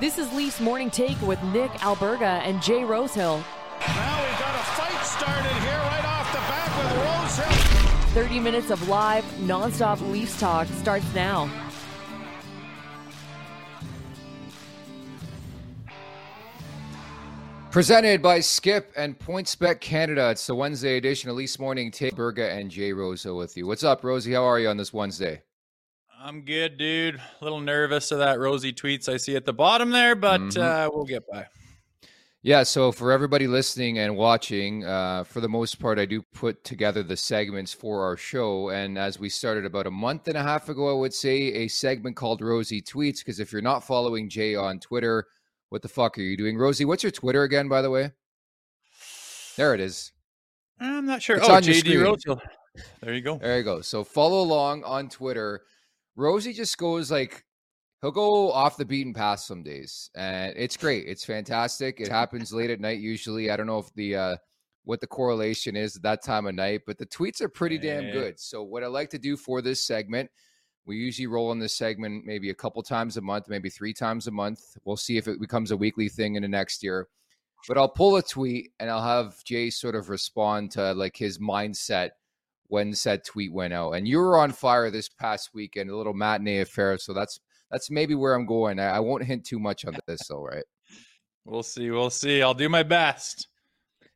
This is Leafs Morning Take with Nick Alberga and Jay Rosehill. Now we've got a fight started here right off the bat with Rosehill. 30 minutes of live, nonstop Leafs talk starts now. Presented by Skip and PointsBet Canada. It's the Wednesday edition of Leafs Morning Take. Berga and Jay Rosa with you. What's up, Rosie? How are you on this Wednesday? I'm good, dude. A little nervous of that Rosie tweets I see at the bottom there, but mm-hmm. uh, we'll get by. Yeah, so for everybody listening and watching, uh, for the most part, I do put together the segments for our show. And as we started about a month and a half ago, I would say a segment called Rosie Tweets. Because if you're not following Jay on Twitter, what the fuck are you doing, Rosie? What's your Twitter again, by the way? There it is. I'm not sure. It's oh, JD Rosehill. There you go. There you go. So follow along on Twitter. Rosie just goes like he'll go off the beaten path some days, and it's great. It's fantastic. It happens late at night usually. I don't know if the uh, what the correlation is at that time of night, but the tweets are pretty damn good. So what I like to do for this segment we usually roll in this segment maybe a couple times a month, maybe three times a month. We'll see if it becomes a weekly thing in the next year. But I'll pull a tweet and I'll have Jay sort of respond to like his mindset when said tweet went out. And you were on fire this past weekend, a little matinee affair. So that's that's maybe where I'm going. I, I won't hint too much on this though, right? We'll see. We'll see. I'll do my best.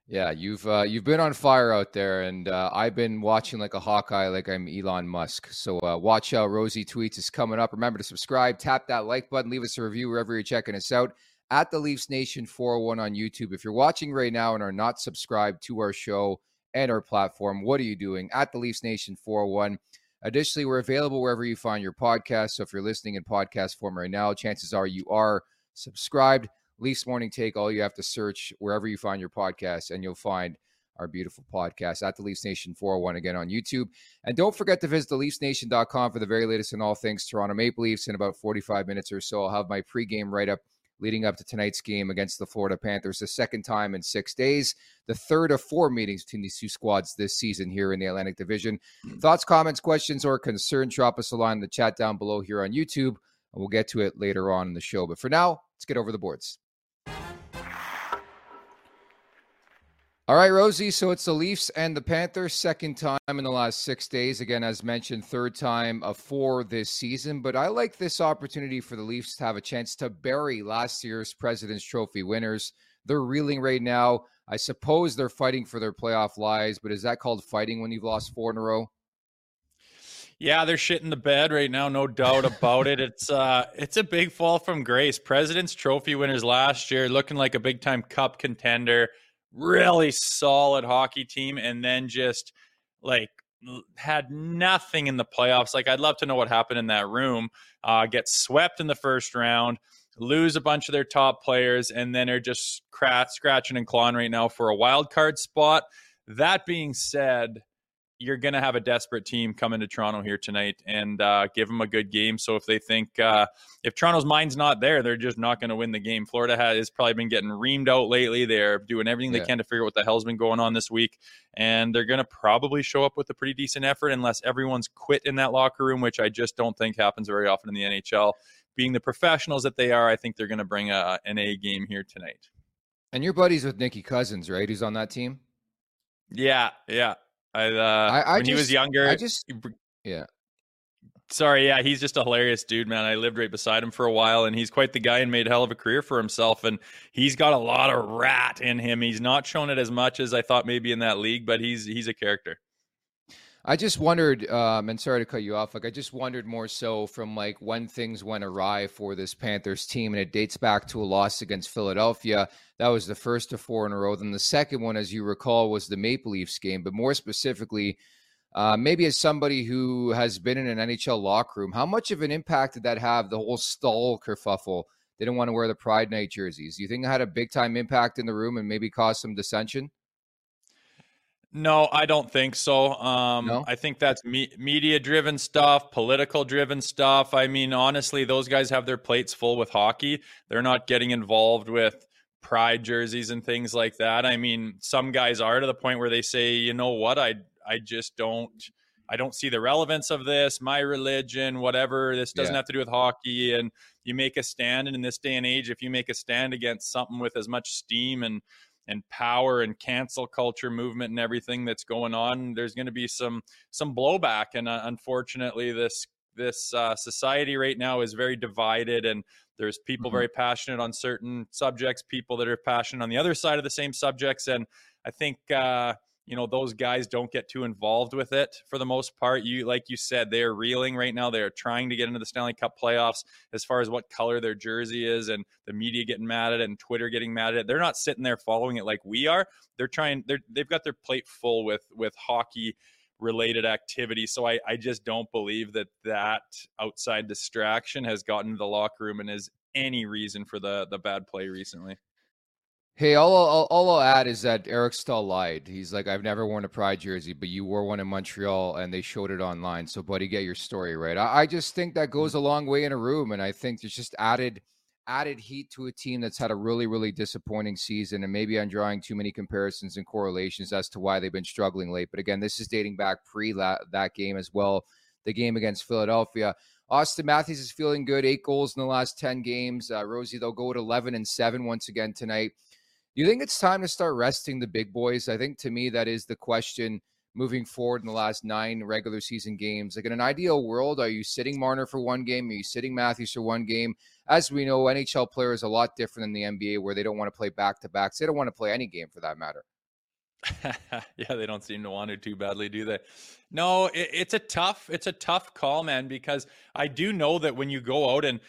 Yeah, you've uh, you've been on fire out there, and uh, I've been watching like a Hawkeye, like I'm Elon Musk. So uh, watch out, Rosie tweets is coming up. Remember to subscribe, tap that like button, leave us a review wherever you're checking us out at the Leafs Nation 401 on YouTube. If you're watching right now and are not subscribed to our show and our platform, what are you doing? At the Leafs Nation 401. Additionally, we're available wherever you find your podcast. So if you're listening in podcast form right now, chances are you are subscribed. Leafs Morning Take. All you have to search wherever you find your podcast, and you'll find our beautiful podcast at the Leafs Nation 401 again on YouTube. And don't forget to visit the LeafsNation.com for the very latest in all things Toronto Maple Leafs. In about 45 minutes or so, I'll have my pregame write up leading up to tonight's game against the Florida Panthers, the second time in six days, the third of four meetings between these two squads this season here in the Atlantic Division. Thoughts, comments, questions, or concerns, drop us a line in the chat down below here on YouTube, and we'll get to it later on in the show. But for now, let's get over the boards. All right, Rosie. So it's the Leafs and the Panthers, second time in the last six days. Again, as mentioned, third time of four this season. But I like this opportunity for the Leafs to have a chance to bury last year's President's Trophy winners. They're reeling right now. I suppose they're fighting for their playoff lives, but is that called fighting when you've lost four in a row? Yeah, they're shitting the bed right now, no doubt about it. It's uh it's a big fall from grace. President's Trophy winners last year, looking like a big time cup contender really solid hockey team and then just like had nothing in the playoffs. Like I'd love to know what happened in that room. Uh, get swept in the first round, lose a bunch of their top players, and then are just crat- scratching and clawing right now for a wild card spot. That being said, you're going to have a desperate team come into Toronto here tonight and uh, give them a good game. So if they think uh, if Toronto's mind's not there, they're just not going to win the game. Florida has probably been getting reamed out lately. They're doing everything yeah. they can to figure out what the hell's been going on this week, and they're going to probably show up with a pretty decent effort unless everyone's quit in that locker room, which I just don't think happens very often in the NHL. Being the professionals that they are, I think they're going to bring a, an A game here tonight. And your buddies with Nicky Cousins, right? Who's on that team? Yeah, yeah. I, uh, I, I when just, he was younger, I just yeah. Sorry, yeah, he's just a hilarious dude, man. I lived right beside him for a while, and he's quite the guy and made a hell of a career for himself. And he's got a lot of rat in him. He's not shown it as much as I thought maybe in that league, but he's he's a character. I just wondered, um, and sorry to cut you off. Like I just wondered more so from like when things went awry for this Panthers team, and it dates back to a loss against Philadelphia. That was the first of four in a row. Then the second one, as you recall, was the Maple Leafs game. But more specifically, uh, maybe as somebody who has been in an NHL locker room, how much of an impact did that have? The whole Staal kerfuffle. They didn't want to wear the Pride Night jerseys. Do you think it had a big time impact in the room and maybe caused some dissension? No, I don't think so. Um, no? I think that's me- media driven stuff, political driven stuff. I mean, honestly, those guys have their plates full with hockey. They're not getting involved with pride jerseys and things like that. I mean, some guys are to the point where they say, you know what, I I just don't I don't see the relevance of this, my religion, whatever. This doesn't Yeah. have to do with hockey. And you make a stand. And in this day and age, if you make a stand against something with as much steam and and power and cancel culture movement and everything that's going on, there's going to be some some blowback. And uh, unfortunately, this this uh, society right now is very divided, and there's people Mhm. very passionate on certain subjects, people that are passionate on the other side of the same subjects, and I think uh, you know those guys don't get too involved with it for the most part. You like you said, they are reeling right now. They are trying to get into the Stanley Cup playoffs as far as what color their jersey is, and the media getting mad at it, and Twitter getting mad at it. They're not sitting there following it like we are. They're trying. They're they've got their plate full with with hockey related activity. So I, I just don't believe that that outside distraction has gotten to the locker room and is any reason for the the bad play recently. Hey, all, all, all I'll add is that Eric Staal lied. He's like, I've never worn a Pride jersey, but you wore one in Montreal and they showed it online. So, buddy, get your story right. I, I just think that goes a long way in a room. And I think there's just added added heat to a team that's had a really, really disappointing season. And maybe I'm drawing too many comparisons and correlations as to why they've been struggling late. But again, this is dating back pre that game as well, the game against Philadelphia. Auston Matthews is feeling good, eight goals in the last 10 games. Uh, Rosie, they'll go at 11 and 7 once again tonight. Do you think it's time to start resting the big boys? I think to me that is the question moving forward in the last nine regular season games. Like in an ideal world, are you sitting Marner for one game? Are you sitting Matthews for one game? As we know, NHL players are a lot different than the NBA where they don't want to play back to backs. They don't want to play any game for that matter. yeah, they don't seem to want to too badly, do they? No, it, it's a tough, it's a tough call, man, because I do know that when you go out and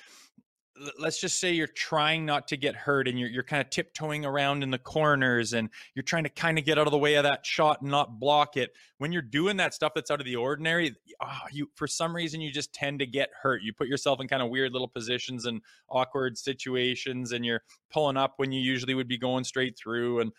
let's just say you're trying not to get hurt and you're, you're kind of tiptoeing around in the corners and you're trying to kind of get out of the way of that shot and not block it. When you're doing that stuff that's out of the ordinary oh, you for some reason you just tend to get hurt. You put yourself in kind of weird little positions and awkward situations and you're pulling up when you usually would be going straight through and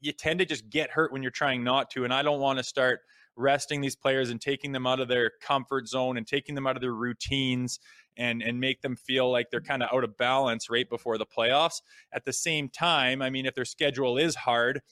you tend to just get hurt when you're trying not to and i don't want to start resting these players and taking them out of their comfort zone and taking them out of their routines and and make them feel like they're kind of out of balance right before the playoffs. At the same time, I mean, if their schedule is hard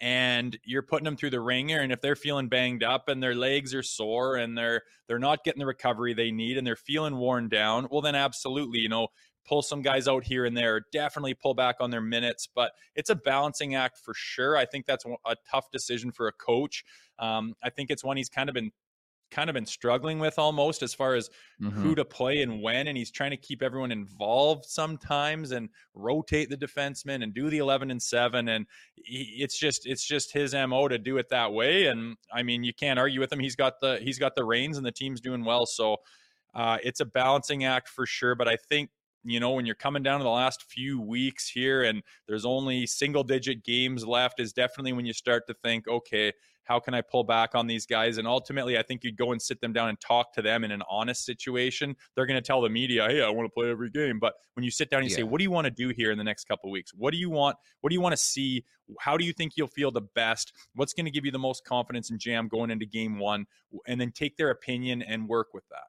and you're putting them through the ringer and if they're feeling banged up and their legs are sore and they're they're not getting the recovery they need and they're feeling worn down well then absolutely you know pull some guys out here and there definitely pull back on their minutes but it's a balancing act for sure. I think that's a tough decision for a coach. Um, i think it's one he's kind of been kind of been struggling with almost as far as mm-hmm. who to play and when and he's trying to keep everyone involved sometimes and rotate the defensemen and do the 11 and 7 and he, it's just it's just his mo to do it that way and i mean you can't argue with him. He's got the he's got the reins and the team's doing well so uh, it's a balancing act for sure but i think you know when you're coming down to the last few weeks here and there's only single digit games left is definitely when you start to think okay how can I pull back on these guys? And ultimately, I think you'd go and sit them down and talk to them in an honest situation. They're going to tell the media, "Hey, I want to play every game." But when you sit down and you yeah. say, "What do you want to do here in the next couple weeks? What do you want? What do you want to see? How do you think you'll feel the best? What's going to give you the most confidence and jam going into game one?" And then take their opinion and work with that.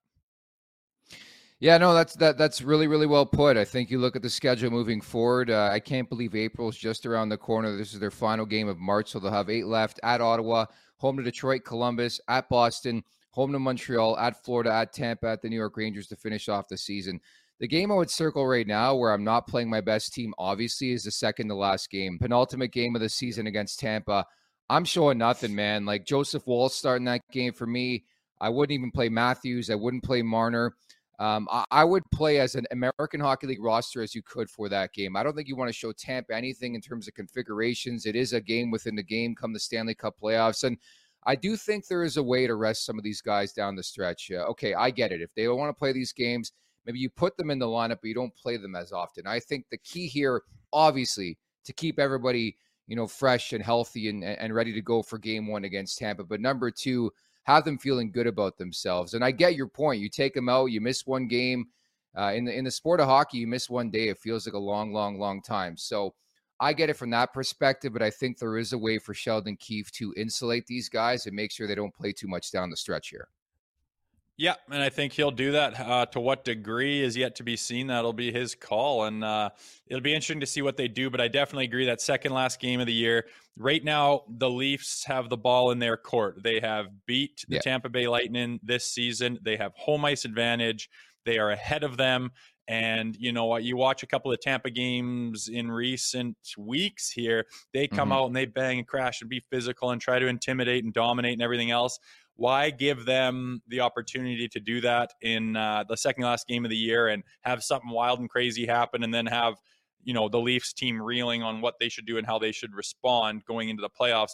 Yeah, no, that's that that's really really well put. I think you look at the schedule moving forward. Uh, I can't believe April's just around the corner. This is their final game of March, so they'll have eight left at Ottawa, home to Detroit, Columbus, at Boston, home to Montreal, at Florida, at Tampa, at the New York Rangers to finish off the season. The game I would circle right now, where I'm not playing my best team, obviously, is the second to last game, penultimate game of the season against Tampa. I'm showing nothing, man. Like Joseph Woll starting that game for me. I wouldn't even play Matthews. I wouldn't play Marner. Um, I, I, would play as an American Hockey League roster as you could for that game. I don't think you want to show Tampa anything in terms of configurations. It is a game within the game come the Stanley Cup playoffs. And I do think there is a way to rest some of these guys down the stretch. Uh, okay, I get it. If they don't want to play these games, maybe you put them in the lineup, but you don't play them as often. I think the key here, obviously, to keep everybody, you know, fresh and healthy and, and ready to go for game one against Tampa. But number two, have them feeling good about themselves. And I get your point. You take them out, you miss one game. Uh, in the in the sport of hockey, you miss one day. It feels like a long, long, long time. So I get it from that perspective, but I think there is a way for Sheldon Keefe to insulate these guys and make sure they don't play too much down the stretch here. Yeah, and I think he'll do that. Uh, to what degree is yet to be seen. That'll be his call, and uh, it'll be interesting to see what they do. But I definitely agree that second last game of the year. Right now, the Leafs have the ball in their court. They have beat the yeah. Tampa Bay Lightning this season. They have home ice advantage. They are ahead of them. And you know what? You watch a couple of Tampa games in recent weeks here, they come mm-hmm. out and they bang and crash and be physical and try to intimidate and dominate and everything else why give them the opportunity to do that in uh, the second last game of the year and have something wild and crazy happen and then have you know the Leafs team reeling on what they should do and how they should respond going into the playoffs?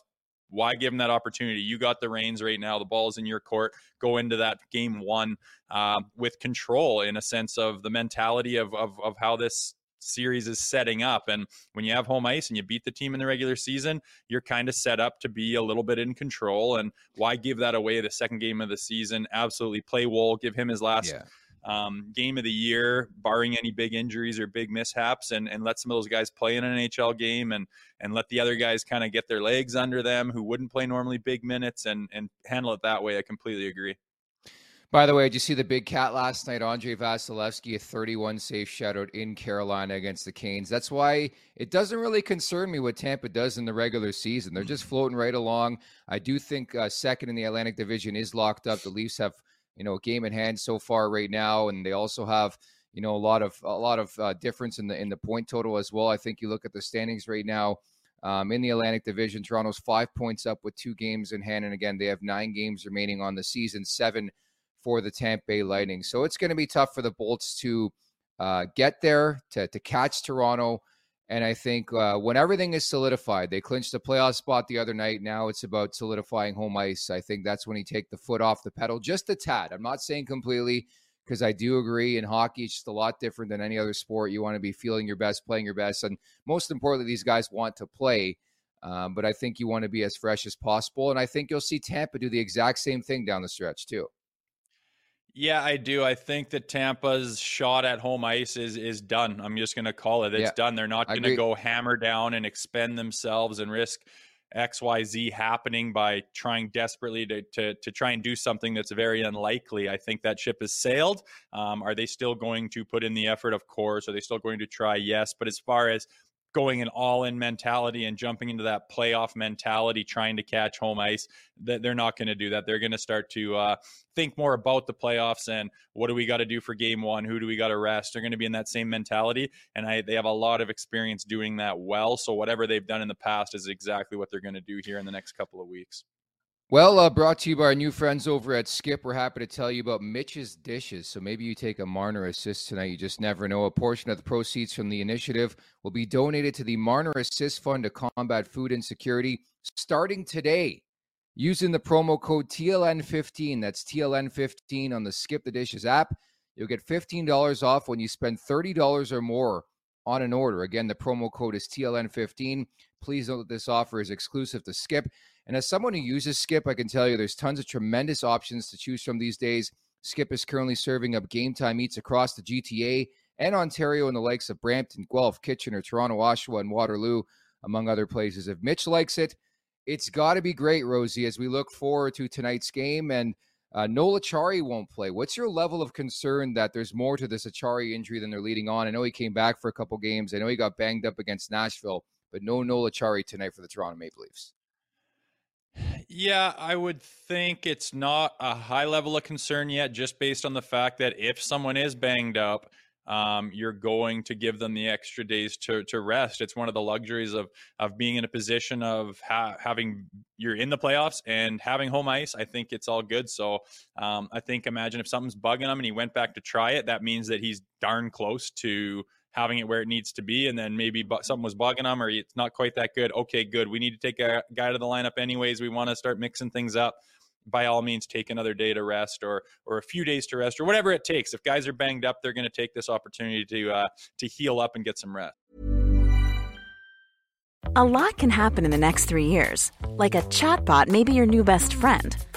Why give them that opportunity? You got the reins right now. The ball's in your court. Go into that game one uh, with control in a sense of the mentality of, of, of how this series is setting up. And when you have home ice and you beat the team in the regular season, you're kind of set up to be a little bit in control. And why give that away the second game of the season? Absolutely play Woll, give him his last. Yeah. Um, game of the year, barring any big injuries or big mishaps, and, and let some of those guys play in an NHL game, and and let the other guys kind of get their legs under them who wouldn't play normally big minutes, and and handle it that way. I completely agree. By the way, did you see the big cat last night? Andre Vasilevskiy, a 31 save shutout in Carolina against the Canes. That's why it doesn't really concern me what Tampa does in the regular season. They're just floating right along. I do think uh, second in the Atlantic Division is locked up. The Leafs have, you know, a game in hand so far right now, and they also have, you know, a lot of a lot of uh, difference in the in the point total as well. I think you look at the standings right now. Um, in the Atlantic Division, Toronto's five points up with two games in hand, and again, they have nine games remaining on the season, seven for the Tampa Bay Lightning. So it's going to be tough for the Bolts to uh, get there, to, to catch Toronto. And I think uh, when everything is solidified, they clinched the playoff spot the other night. Now it's about solidifying home ice. I think that's when you take the foot off the pedal just a tad. I'm not saying completely because I do agree in hockey, it's just a lot different than any other sport. You want to be feeling your best, playing your best. And most importantly, these guys want to play. Um, but I think you want to be as fresh as possible. And I think you'll see Tampa do the exact same thing down the stretch, too. Yeah, I do. I think that Tampa's shot at home ice is is done. I'm just going to call it. It's yeah, done. They're not going to go hammer down and expend themselves and risk XYZ happening by trying desperately to, to, to try and do something that's very unlikely. I think that ship has sailed. Um, are they still going to put in the effort? Of course. Are they still going to try? Yes. But as far as going an all-in mentality and jumping into that playoff mentality, trying to catch home ice. That they're not going to do that. They're going to start to uh, think more about the playoffs and what do we got to do for game one? Who do we got to rest? They're going to be in that same mentality, and I, they have a lot of experience doing that well. So whatever they've done in the past is exactly what they're going to do here in the next couple of weeks. Well, uh, brought to you by our new friends over at Skip. We're happy to tell you about Mitch's Dishes. So maybe you take a Marner Assist tonight. You just never know. A portion of the proceeds from the initiative will be donated to the Marner Assist Fund to combat food insecurity starting today using the promo code TLN15. That's TLN15 on the Skip the Dishes app. You'll get $15 off when you spend $30 or more on an order. Again, the promo code is TLN15. Please note that this offer is exclusive to Skip. And as someone who uses Skip, I can tell you there's tons of tremendous options to choose from these days. Skip is currently serving up game time eats across the GTA and Ontario in the likes of Brampton, Guelph, Kitchener, Toronto, Oshawa, and Waterloo, among other places. If Mitch likes it, it's got to be great, Rosie, as we look forward to tonight's game. And uh, Acciari won't play. What's your level of concern that there's more to this Acciari injury than they're leading on? I know he came back for a couple games. I know he got banged up against Nashville, but no Noel Acciari tonight for the Toronto Maple Leafs. Yeah, I would think it's not a high level of concern yet, just based on the fact that if someone is banged up, um, you're going to give them the extra days to, to rest. It's one of the luxuries of of being in a position of ha- having you're in the playoffs and having home ice. I think it's all good. So um, I think imagine if something's bugging him and he went back to try it, that means that he's darn close to having it where it needs to be, and then maybe something was bugging them or it's not quite that good. Okay, good. We need to take a guy to the lineup anyways. We want to start mixing things up. By all means, take another day to rest or or a few days to rest or whatever it takes. If guys are banged up, they're going to take this opportunity to uh, to heal up and get some rest. A lot can happen in the next three years, like a chatbot may be your new best friend.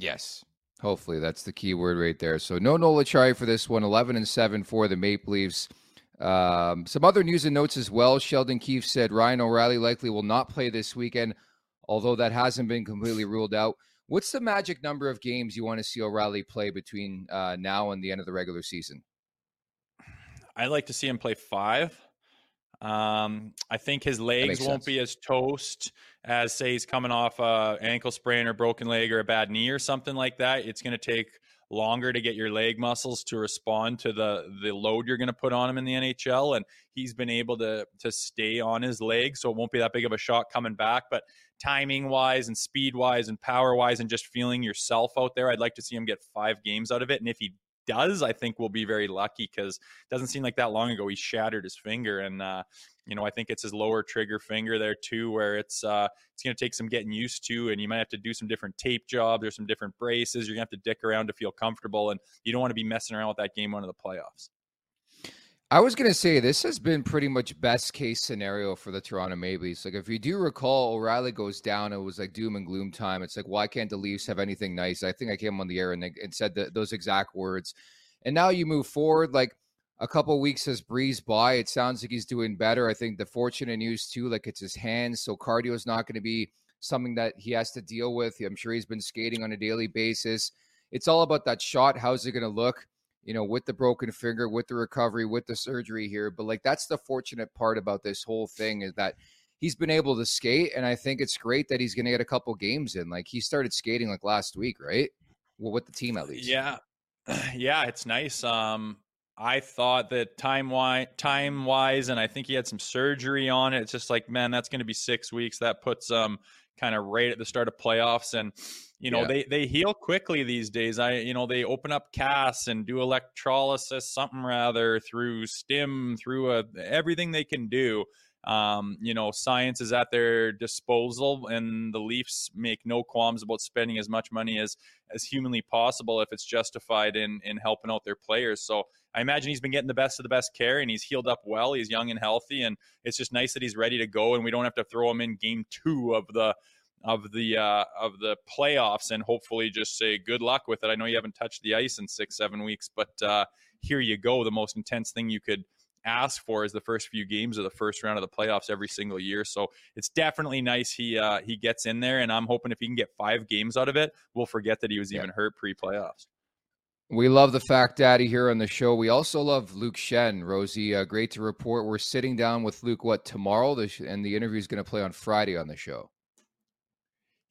Yes. Hopefully, that's the key word right there. So no Noel Acciari for this one. Eleven and seven for the Maple Leafs. Um, some other news and notes as well. Sheldon Keefe said Ryan O'Reilly likely will not play this weekend, although that hasn't been completely ruled out. What's the magic number of games you want to see O'Reilly play between uh, now and the end of the regular season? I'd like to see him play five. Um, I think his legs won't sense. be as toast as say he's coming off a ankle sprain or broken leg or a bad knee or something like that. It's going to take longer to get your leg muscles to respond to the the load you're going to put on him in the NHL and he's been able to to stay on his legs so it won't be that big of a shock coming back but timing wise and speed wise and power wise and just feeling yourself out there I'd like to see him get 5 games out of it and if he does, I think we'll be very lucky because it doesn't seem like that long ago he shattered his finger, and uh, you know I think it's his lower trigger finger there too, where it's uh, it's going to take some getting used to, and you might have to do some different tape jobs or some different braces. You're going to have to dick around to feel comfortable, and you don't want to be messing around with that game one of the playoffs. I was going to say this has been pretty much best case scenario for the Toronto Maple Leafs. Like if you do recall, O'Reilly goes down. It was like doom and gloom time. It's like why can't the Leafs have anything nice? I think I came on the air and, they, and said the, those exact words. And now you move forward. Like a couple weeks has breezed by. It sounds like he's doing better. I think the fortunate news too, like it's his hands, so cardio is not going to be something that he has to deal with. I'm sure he's been skating on a daily basis. It's all about that shot. How's it going to look? You know, with the broken finger, with the recovery, with the surgery here. But like that's the fortunate part about this whole thing is that he's been able to skate, and I think it's great that he's going to get a couple games in. Like he started skating like last week, right? Well, with the team at least. Yeah, yeah, it's nice. Um, I thought that time wise, time wise, and I think he had some surgery on it. It's just like, man, that's going to be six weeks. That puts um kind of right at the start of playoffs and you know Yeah. they they heal quickly these days i you know they open up casts and do electrolysis something rather through stim through a, everything they can do um, you know science is at their disposal and the leafs make no qualms about spending as much money as as humanly possible if it's justified in in helping out their players so I imagine he's been getting the best of the best care and he's healed up well. He's young and healthy, and it's just nice that he's ready to go. And we don't have to throw him in game two of the of the uh, of the playoffs and hopefully just say good luck with it. I know you haven't touched the ice in six seven weeks, but uh, here you go. The most intense thing you could ask for is the first few games of the first round of the playoffs every single year. So it's definitely nice he uh, he gets in there, and I'm hoping if he can get five games out of it, we'll forget that he was Yeah. even hurt pre playoffs. We love the fact daddy here on the show. We also love Luke Schenn. Rosie, uh, great to report. We're sitting down with Luke what tomorrow, the sh- and the interview is going to play on Friday on the show.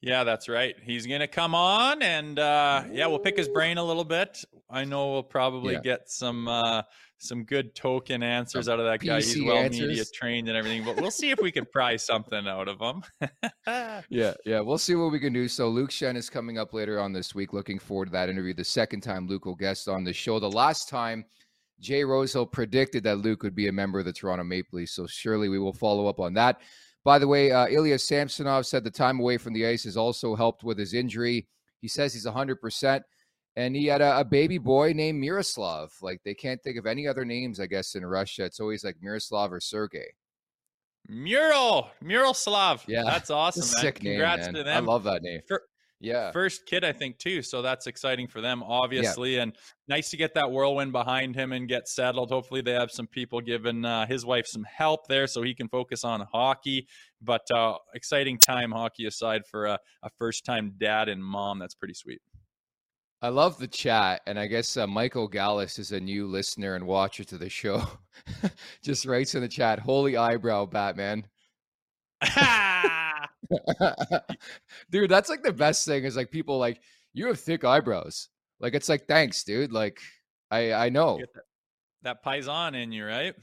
Yeah, that's right. He's gonna come on, and uh, yeah, we'll pick his brain a little bit. I know we'll probably Yeah. get some uh, some good token answers out of that guy. He's well answers. media trained and everything, but we'll see if we can pry something out of him. Yeah, yeah, we'll see what we can do. So Luke Schenn is coming up later on this week. Looking forward to that interview. The second time Luke will guest on the show. The last time Jay Rosehill predicted that Luke would be a member of the Toronto Maple Leafs. So surely we will follow up on that. By the way, uh, Ilya Samsonov said the time away from the ice has also helped with his injury. He says he's 100%. And he had a, a baby boy named Miroslav. Like they can't think of any other names, I guess, in Russia. It's always like Miroslav or Sergey. Mural, Mural Slav. Yeah, that's awesome. Man. sick name, Congrats man. I love that name. Fir- Yeah. First kid, I think, too. So that's exciting for them, obviously. And nice to get that whirlwind behind him and get settled. Hopefully, they have some people giving uh, his wife some help there so he can focus on hockey. But uh, exciting time, hockey aside, for a, a first time dad and mom. That's pretty sweet. I love the chat, and I guess uh, Michael Gallus is a new listener and watcher to the show. Just writes in the chat, "Holy eyebrow, Batman." dude, that's like the best thing is like people like you have thick eyebrows. Like it's like thanks, dude. Like I I know. That, that paisan in you, right?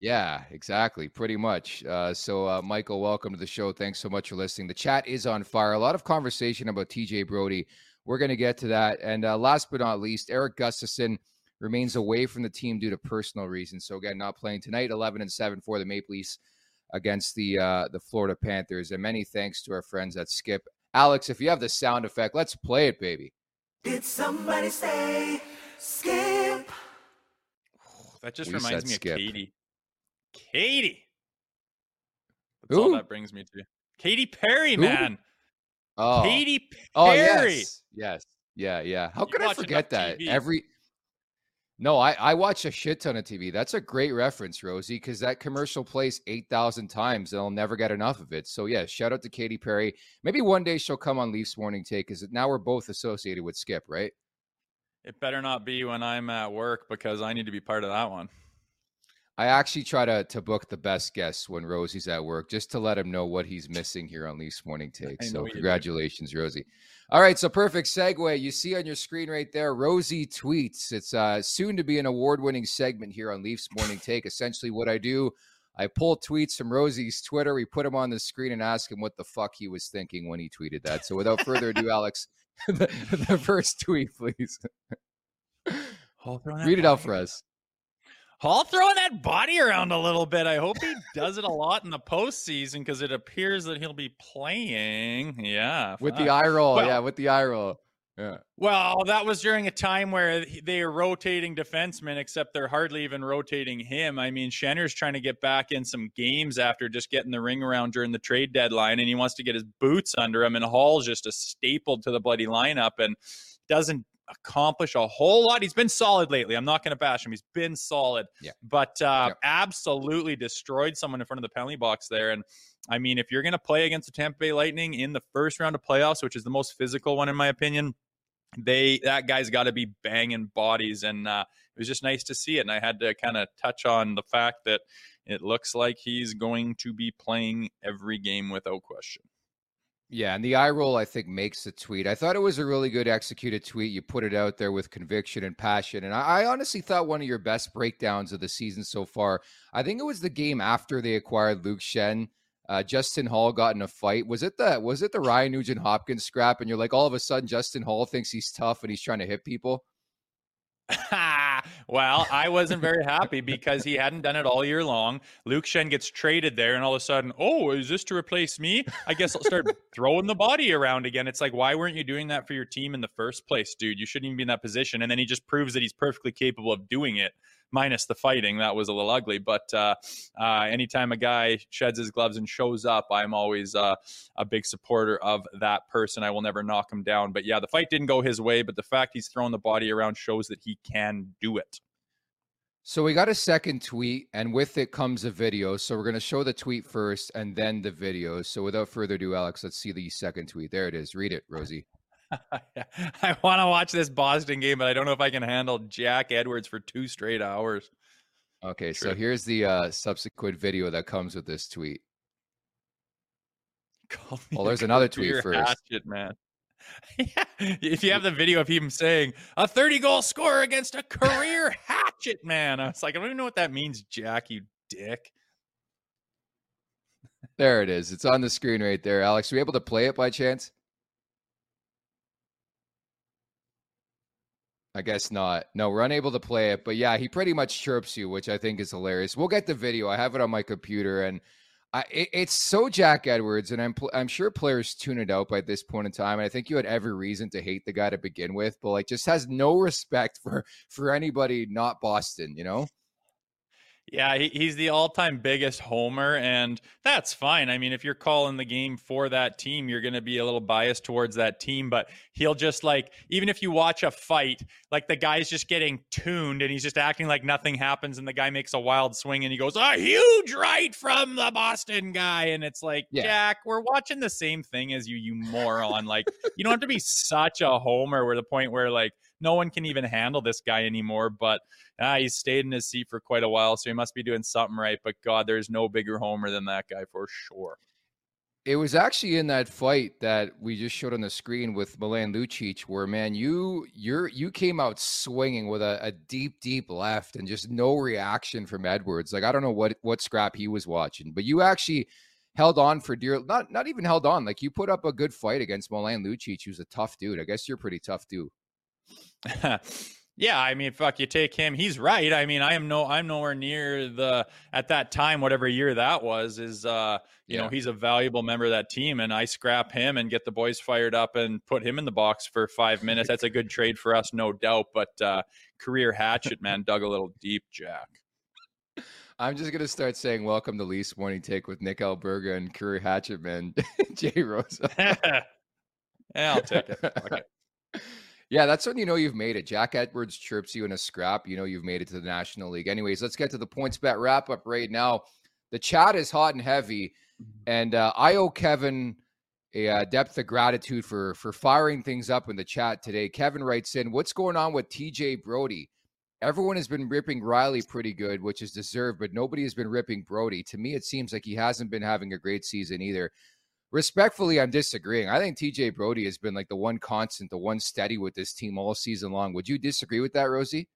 Yeah, exactly. Pretty much. Uh, so, uh, Michael, welcome to the show. Thanks so much for listening. The chat is on fire. A lot of conversation about TJ Brodie. We're going to get to that. And uh, last but not least, Erik Gustafsson remains away from the team due to personal reasons. So again, not playing tonight. Eleven and seven for the Maple Leafs against the uh, the Florida Panthers. And many thanks to our friends at Skip. Alex, if you have the sound effect, let's play it, baby. Did somebody say skip? That just We reminds me skip. of Katie. Katie. That's Who? all that brings me to. Katy Perry, man. Oh, man. Katy Perry. oh yes, yes, yeah, yeah. How You could I forget that? TV. Every no, I I watch a shit ton of TV. That's a great reference, Rosie, because that commercial plays eight thousand times, and I'll never get enough of it. So yeah, shout out to Katy Perry. Maybe one day she'll come on Leafs Morning Take, because now we're both associated with Skip, right? It better not be when I'm at work because I need to be part of that one. I actually try to to book the best guests when Rosie's at work, just to let him know what he's missing here on Leafs Morning Take. So congratulations, Rosie. All right, so perfect segue. You see on your screen right there, Rosie tweets. It's uh, soon to be an award-winning segment here on Leafs Morning Take. Essentially, what I do, I pull tweets from Rosie's Twitter, we put him on the screen, and ask him what the fuck he was thinking when he tweeted that. So without further ado, Alex, the, the first tweet, please. Read it out for us. Holl throwing that body around a little bit. I hope he does it a lot in the postseason because it appears that he'll be playing. Yeah. With the eye roll, Well- yeah, with the eye roll. Yeah. Well, that was during a time where they are rotating defensemen, except they're hardly even rotating him. I mean, Shenner's trying to get back in some games after just getting the ring around during the trade deadline, and he wants to get his boots under him. And Holl's just a staple to the bloody lineup and doesn't accomplish a whole lot. He's been solid lately. I'm not going to bash him. He's been solid. Yeah. But uh, Yep. absolutely destroyed someone in front of the penalty box there. And I mean, if you're going to play against the Tampa Bay Lightning in the first round of playoffs, which is the most physical one in my opinion, they that guy's got to be banging bodies, and uh, it was just nice to see it. And I had to kind of touch on the fact that it looks like he's going to be playing every game without question. Yeah, and the eye roll I think makes the tweet. I thought it was a really good executed tweet. You put it out there with conviction and passion, and I, I honestly thought one of your best breakdowns of the season so far. I think it was the game after they acquired Luke Schenn. Uh, Justin Holl got in a fight. Was it the was it the Ryan Nugent Hopkins scrap? And you're like, all of a sudden, Justin Holl thinks he's tough and he's trying to hit people. well, I wasn't very happy because he hadn't done it all year long. Luke Schenn gets traded there, and all of a sudden, oh, is this to replace me? I guess I'll start throwing the body around again. It's like, why weren't you doing that for your team in the first place, dude? You shouldn't even be in that position. And then he just proves that he's perfectly capable of doing it, minus the fighting. That was a little ugly. But uh, uh, anytime a guy sheds his gloves and shows up, I'm always uh, a big supporter of that person. I will never knock him down. But yeah, the fight didn't go his way, but the fact he's throwing the body around shows that he can do it. So we got a second tweet, and with it comes a video. So we're going to show the tweet first and then the video. So without further ado, Alex, let's see the second tweet. There it is. Read it, Rosie. I want to watch this Boston game, but I don't know if I can handle Jack Edwards for two straight hours. Okay, so here's the uh, subsequent video that comes with this tweet. Call Well, there's another tweet first. Hatchet, man. Yeah, if you have the video of him saying a 30 goal scorer against a career hatchet, man, I was like, I don't even know what that means, Jack, you dick. There it is. It's on the screen right there. Alex, are we able to play it by chance? I guess not. No, we're unable to play it. But yeah, he pretty much chirps you, which I think is hilarious. We'll get the video. I have it on my computer, and I, it, it's so Jack Edwards, and I'm I'm sure players tune it out by this point in time. And I think you had every reason to hate the guy to begin with, but like just has no respect for for anybody not Boston. You know? Yeah, he, he's the all-time biggest homer, and that's fine. I mean, if you're calling the game for that team, you're going to be a little biased towards that team. But he'll just like, even if you watch a fight, like the guy's just getting tuned, and he's just acting like nothing happens, and the guy makes a wild swing, and he goes, "A huge right from the Boston guy," and it's like, Yeah. Jack, we're watching the same thing as you, you moron. like, you don't have to be such a homer, where the point where like no one can even handle this guy anymore. But ah, he's stayed in his seat for quite a while, so he must be doing something right. But God, there's no bigger homer than that guy for sure. It was actually in that fight that we just showed on the screen with Milan Lucic, where man, you you're you came out swinging with a, a deep, deep left, and just no reaction from Edwards. Like I don't know what what scrap he was watching, but you actually held on for dear. Not not even held on. Like you put up a good fight against Milan Lucic, who's a tough dude. I guess you're pretty tough too. Yeah, I mean, fuck, you take him. He's right. I mean, I am no, I'm nowhere near the at that time, whatever year that was. Is uh, you yeah. know, he's a valuable member of that team, and I scrap him and get the boys fired up and put him in the box for five minutes. That's a good trade for us, no doubt. But uh, career hatchet man dug a little deep, Jack. I'm just gonna start saying "Welcome to Leafs Morning Take" with Nick Alberga and career hatchet man Jay Rosa. yeah, I'll take it. Okay. Yeah, that's when you know you've made it. Jack Edwards chirps you in a scrap. You know you've made it to the National League. Anyways, let's get to the PointsBet wrap up right now. The chat is hot and heavy, mm-hmm. and uh, I owe Kevin a uh, depth of gratitude for for firing things up in the chat today. Kevin writes in, "What's going on with TJ Brodie? Everyone has been ripping Rielly pretty good, which is deserved, but nobody has been ripping Brodie. To me, it seems like he hasn't been having a great season either." Respectfully, I'm disagreeing. I think TJ Brodie has been like the one constant, the one steady with this team all season long. Would you disagree with that, Rosie?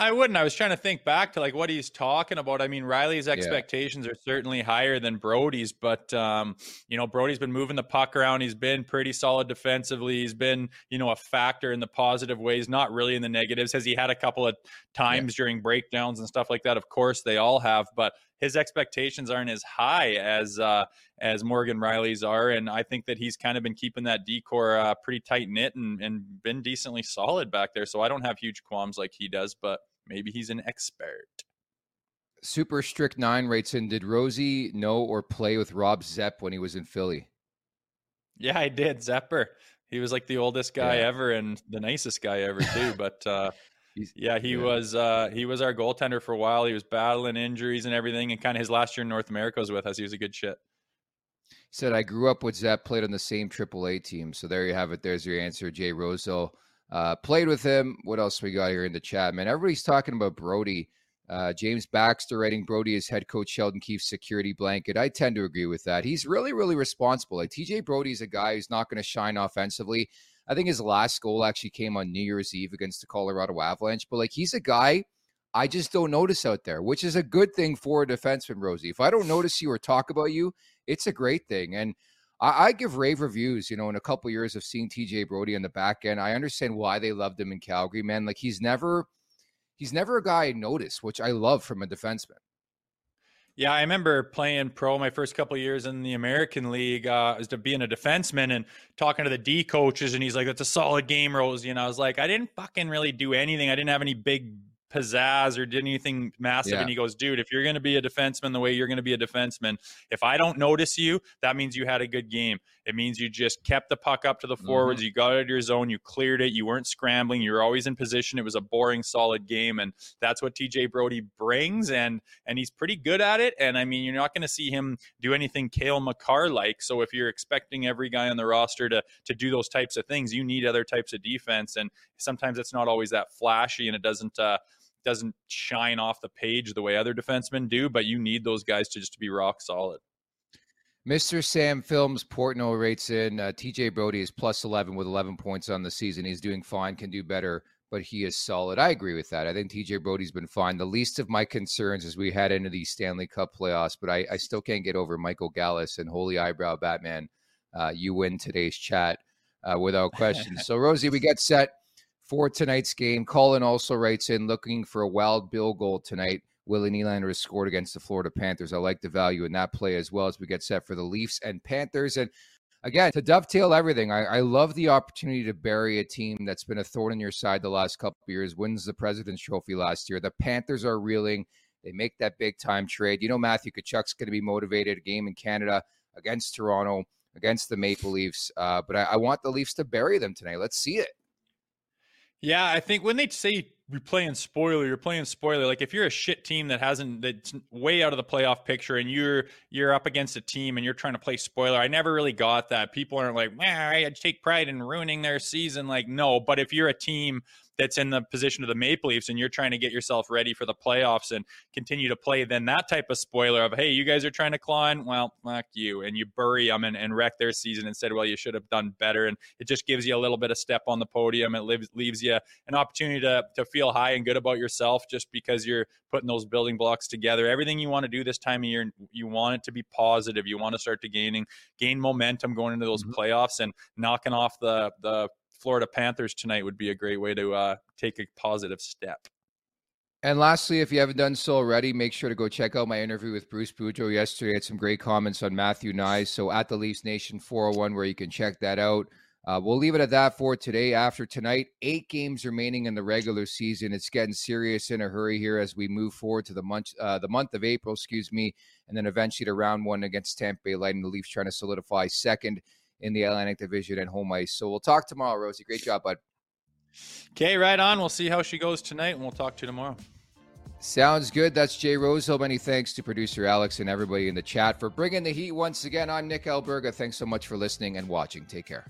I wouldn't. I was trying to think back to like what he's talking about. I mean, Rielly's expectations yeah. are certainly higher than Brodie's, but um, you know, Brodie's been moving the puck around. He's been pretty solid defensively. He's been, you know, a factor in the positive ways, not really in the negatives. Has he had a couple of times yeah. during breakdowns and stuff like that? Of course, they all have, but his expectations aren't as high as uh, as Morgan Rielly's are, and I think that he's kind of been keeping that decor uh, pretty tight knit and and been decently solid back there. So I don't have huge qualms like he does, but maybe he's an expert. Super strict nine rates in: Did Rosie know or play with Rob Zepp when he was in Philly? Yeah, I did. Zepper. He was like the oldest guy yeah. ever and the nicest guy ever too. But uh, yeah, he yeah. was uh, he was our goaltender for a while. He was battling injuries and everything, and kind of his last year in North America was with us. He was a good shit. He said, "I grew up with Zep, played on the same AAA team." So there you have it. There's your answer, Jay Rosehill. Uh, played with him. What else we got here in the chat, man? Everybody's talking about Brodie. Uh, James Baxter writing Brodie is head coach Sheldon Keefe's security blanket. I tend to agree with that. He's really, really responsible. Like TJ Brodie's a guy who's not going to shine offensively. I think his last goal actually came on New Year's Eve against the Colorado Avalanche. But like he's a guy I just don't notice out there, which is a good thing for a defenseman, Rosie. If I don't notice you or talk about you, it's a great thing. And I, I give rave reviews, you know, in a couple years of seeing TJ Brodie on the back end. I understand why they loved him in Calgary, man. Like he's never he's never a guy I notice, which I love from a defenseman. Yeah, I remember playing pro my first couple years in the American League uh, as to being a defenseman and talking to the D coaches, and he's like, "That's a solid game, Rosie." And I was like, "I didn't fucking really do anything. I didn't have any big pizzazz or did anything massive. Yeah. And he goes, dude, if you're going to be a defenseman the way you're going to be a defenseman, if I don't notice you, that means you had a good game. It means you just kept the puck up to the forwards. Mm-hmm. You got out of your zone. You cleared it. You weren't scrambling. You were always in position. It was a boring, solid game. And that's what TJ Brodie brings. And, and he's pretty good at it. And I mean, you're not going to see him do anything Cale Makar like. So if you're expecting every guy on the roster to, to do those types of things, you need other types of defense. And sometimes it's not always that flashy and it doesn't, uh, doesn't shine off the page the way other defensemen do, but you need those guys to just to be rock solid. Mr. Sam Films Portno rates in uh, TJ Brodie is plus 11 with 11 points on the season. He's doing fine, can do better, but he is solid. I agree with that. I think TJ Brodie's been fine. The least of my concerns as we head into these Stanley Cup playoffs, but I, I still can't get over Michael Gallus and Holy Eyebrow Batman. Uh, you win today's chat uh, without question. so, Rosie, we get set for tonight's game. Colin also writes in looking for a wild Bill goal tonight. Willie Nylander has scored against the Florida Panthers. I like the value in that play as well as we get set for the Leafs and Panthers. And again, to dovetail everything, I, I love the opportunity to bury a team that's been a thorn in your side the last couple years, wins the President's Trophy last year. The Panthers are reeling. They make that big time trade. You know, Matthew Tkachuk's going to be motivated. A game in Canada against Toronto, against the Maple Leafs. Uh, but I, I want the Leafs to bury them tonight. Let's see it. Yeah, I think when they say you're playing spoiler, you're playing spoiler. Like if you're a shit team that hasn't that's way out of the playoff picture, and you're you're up against a team and you're trying to play spoiler. I never really got that. People aren't like, man, I take pride in ruining their season. Like, no, but if you're a team that's in the position of the Maple Leafs and you're trying to get yourself ready for the playoffs and continue to play, then that type of spoiler of, hey, you guys are trying to climb, well, fuck you. And you bury them and, and wreck their season and said, well, you should have done better. And it just gives you a little bit of step on the podium. It leaves, leaves you an opportunity to, to feel high and good about yourself just because you're putting those building blocks together. Everything you want to do this time of year, you want it to be positive. You want to start to gaining, gain momentum going into those mm-hmm. playoffs and knocking off the, the Florida Panthers tonight would be a great way to uh, take a positive step. And lastly, if you haven't done so already, make sure to go check out my interview with Bruce Boudreau yesterday. I had some great comments on Matthew Knies. So at the Leafs Nation 401, where you can check that out. Uh, we'll leave it at that for today. After tonight, eight games remaining in the regular season. It's getting serious in a hurry here as we move forward to the month, uh, the month of April, excuse me, and then eventually to round one against Tampa Bay Lightning. The Leafs trying to solidify second in the Atlantic Division and home ice. So we'll talk tomorrow, Rosie. Great job, bud. Okay, right on. We'll see how she goes tonight, and we'll talk to you tomorrow. Sounds good. That's Jay Rosehill. Many thanks to producer Alex and everybody in the chat for bringing the heat once again. I'm Nick Alberga. Thanks so much for listening and watching. Take care.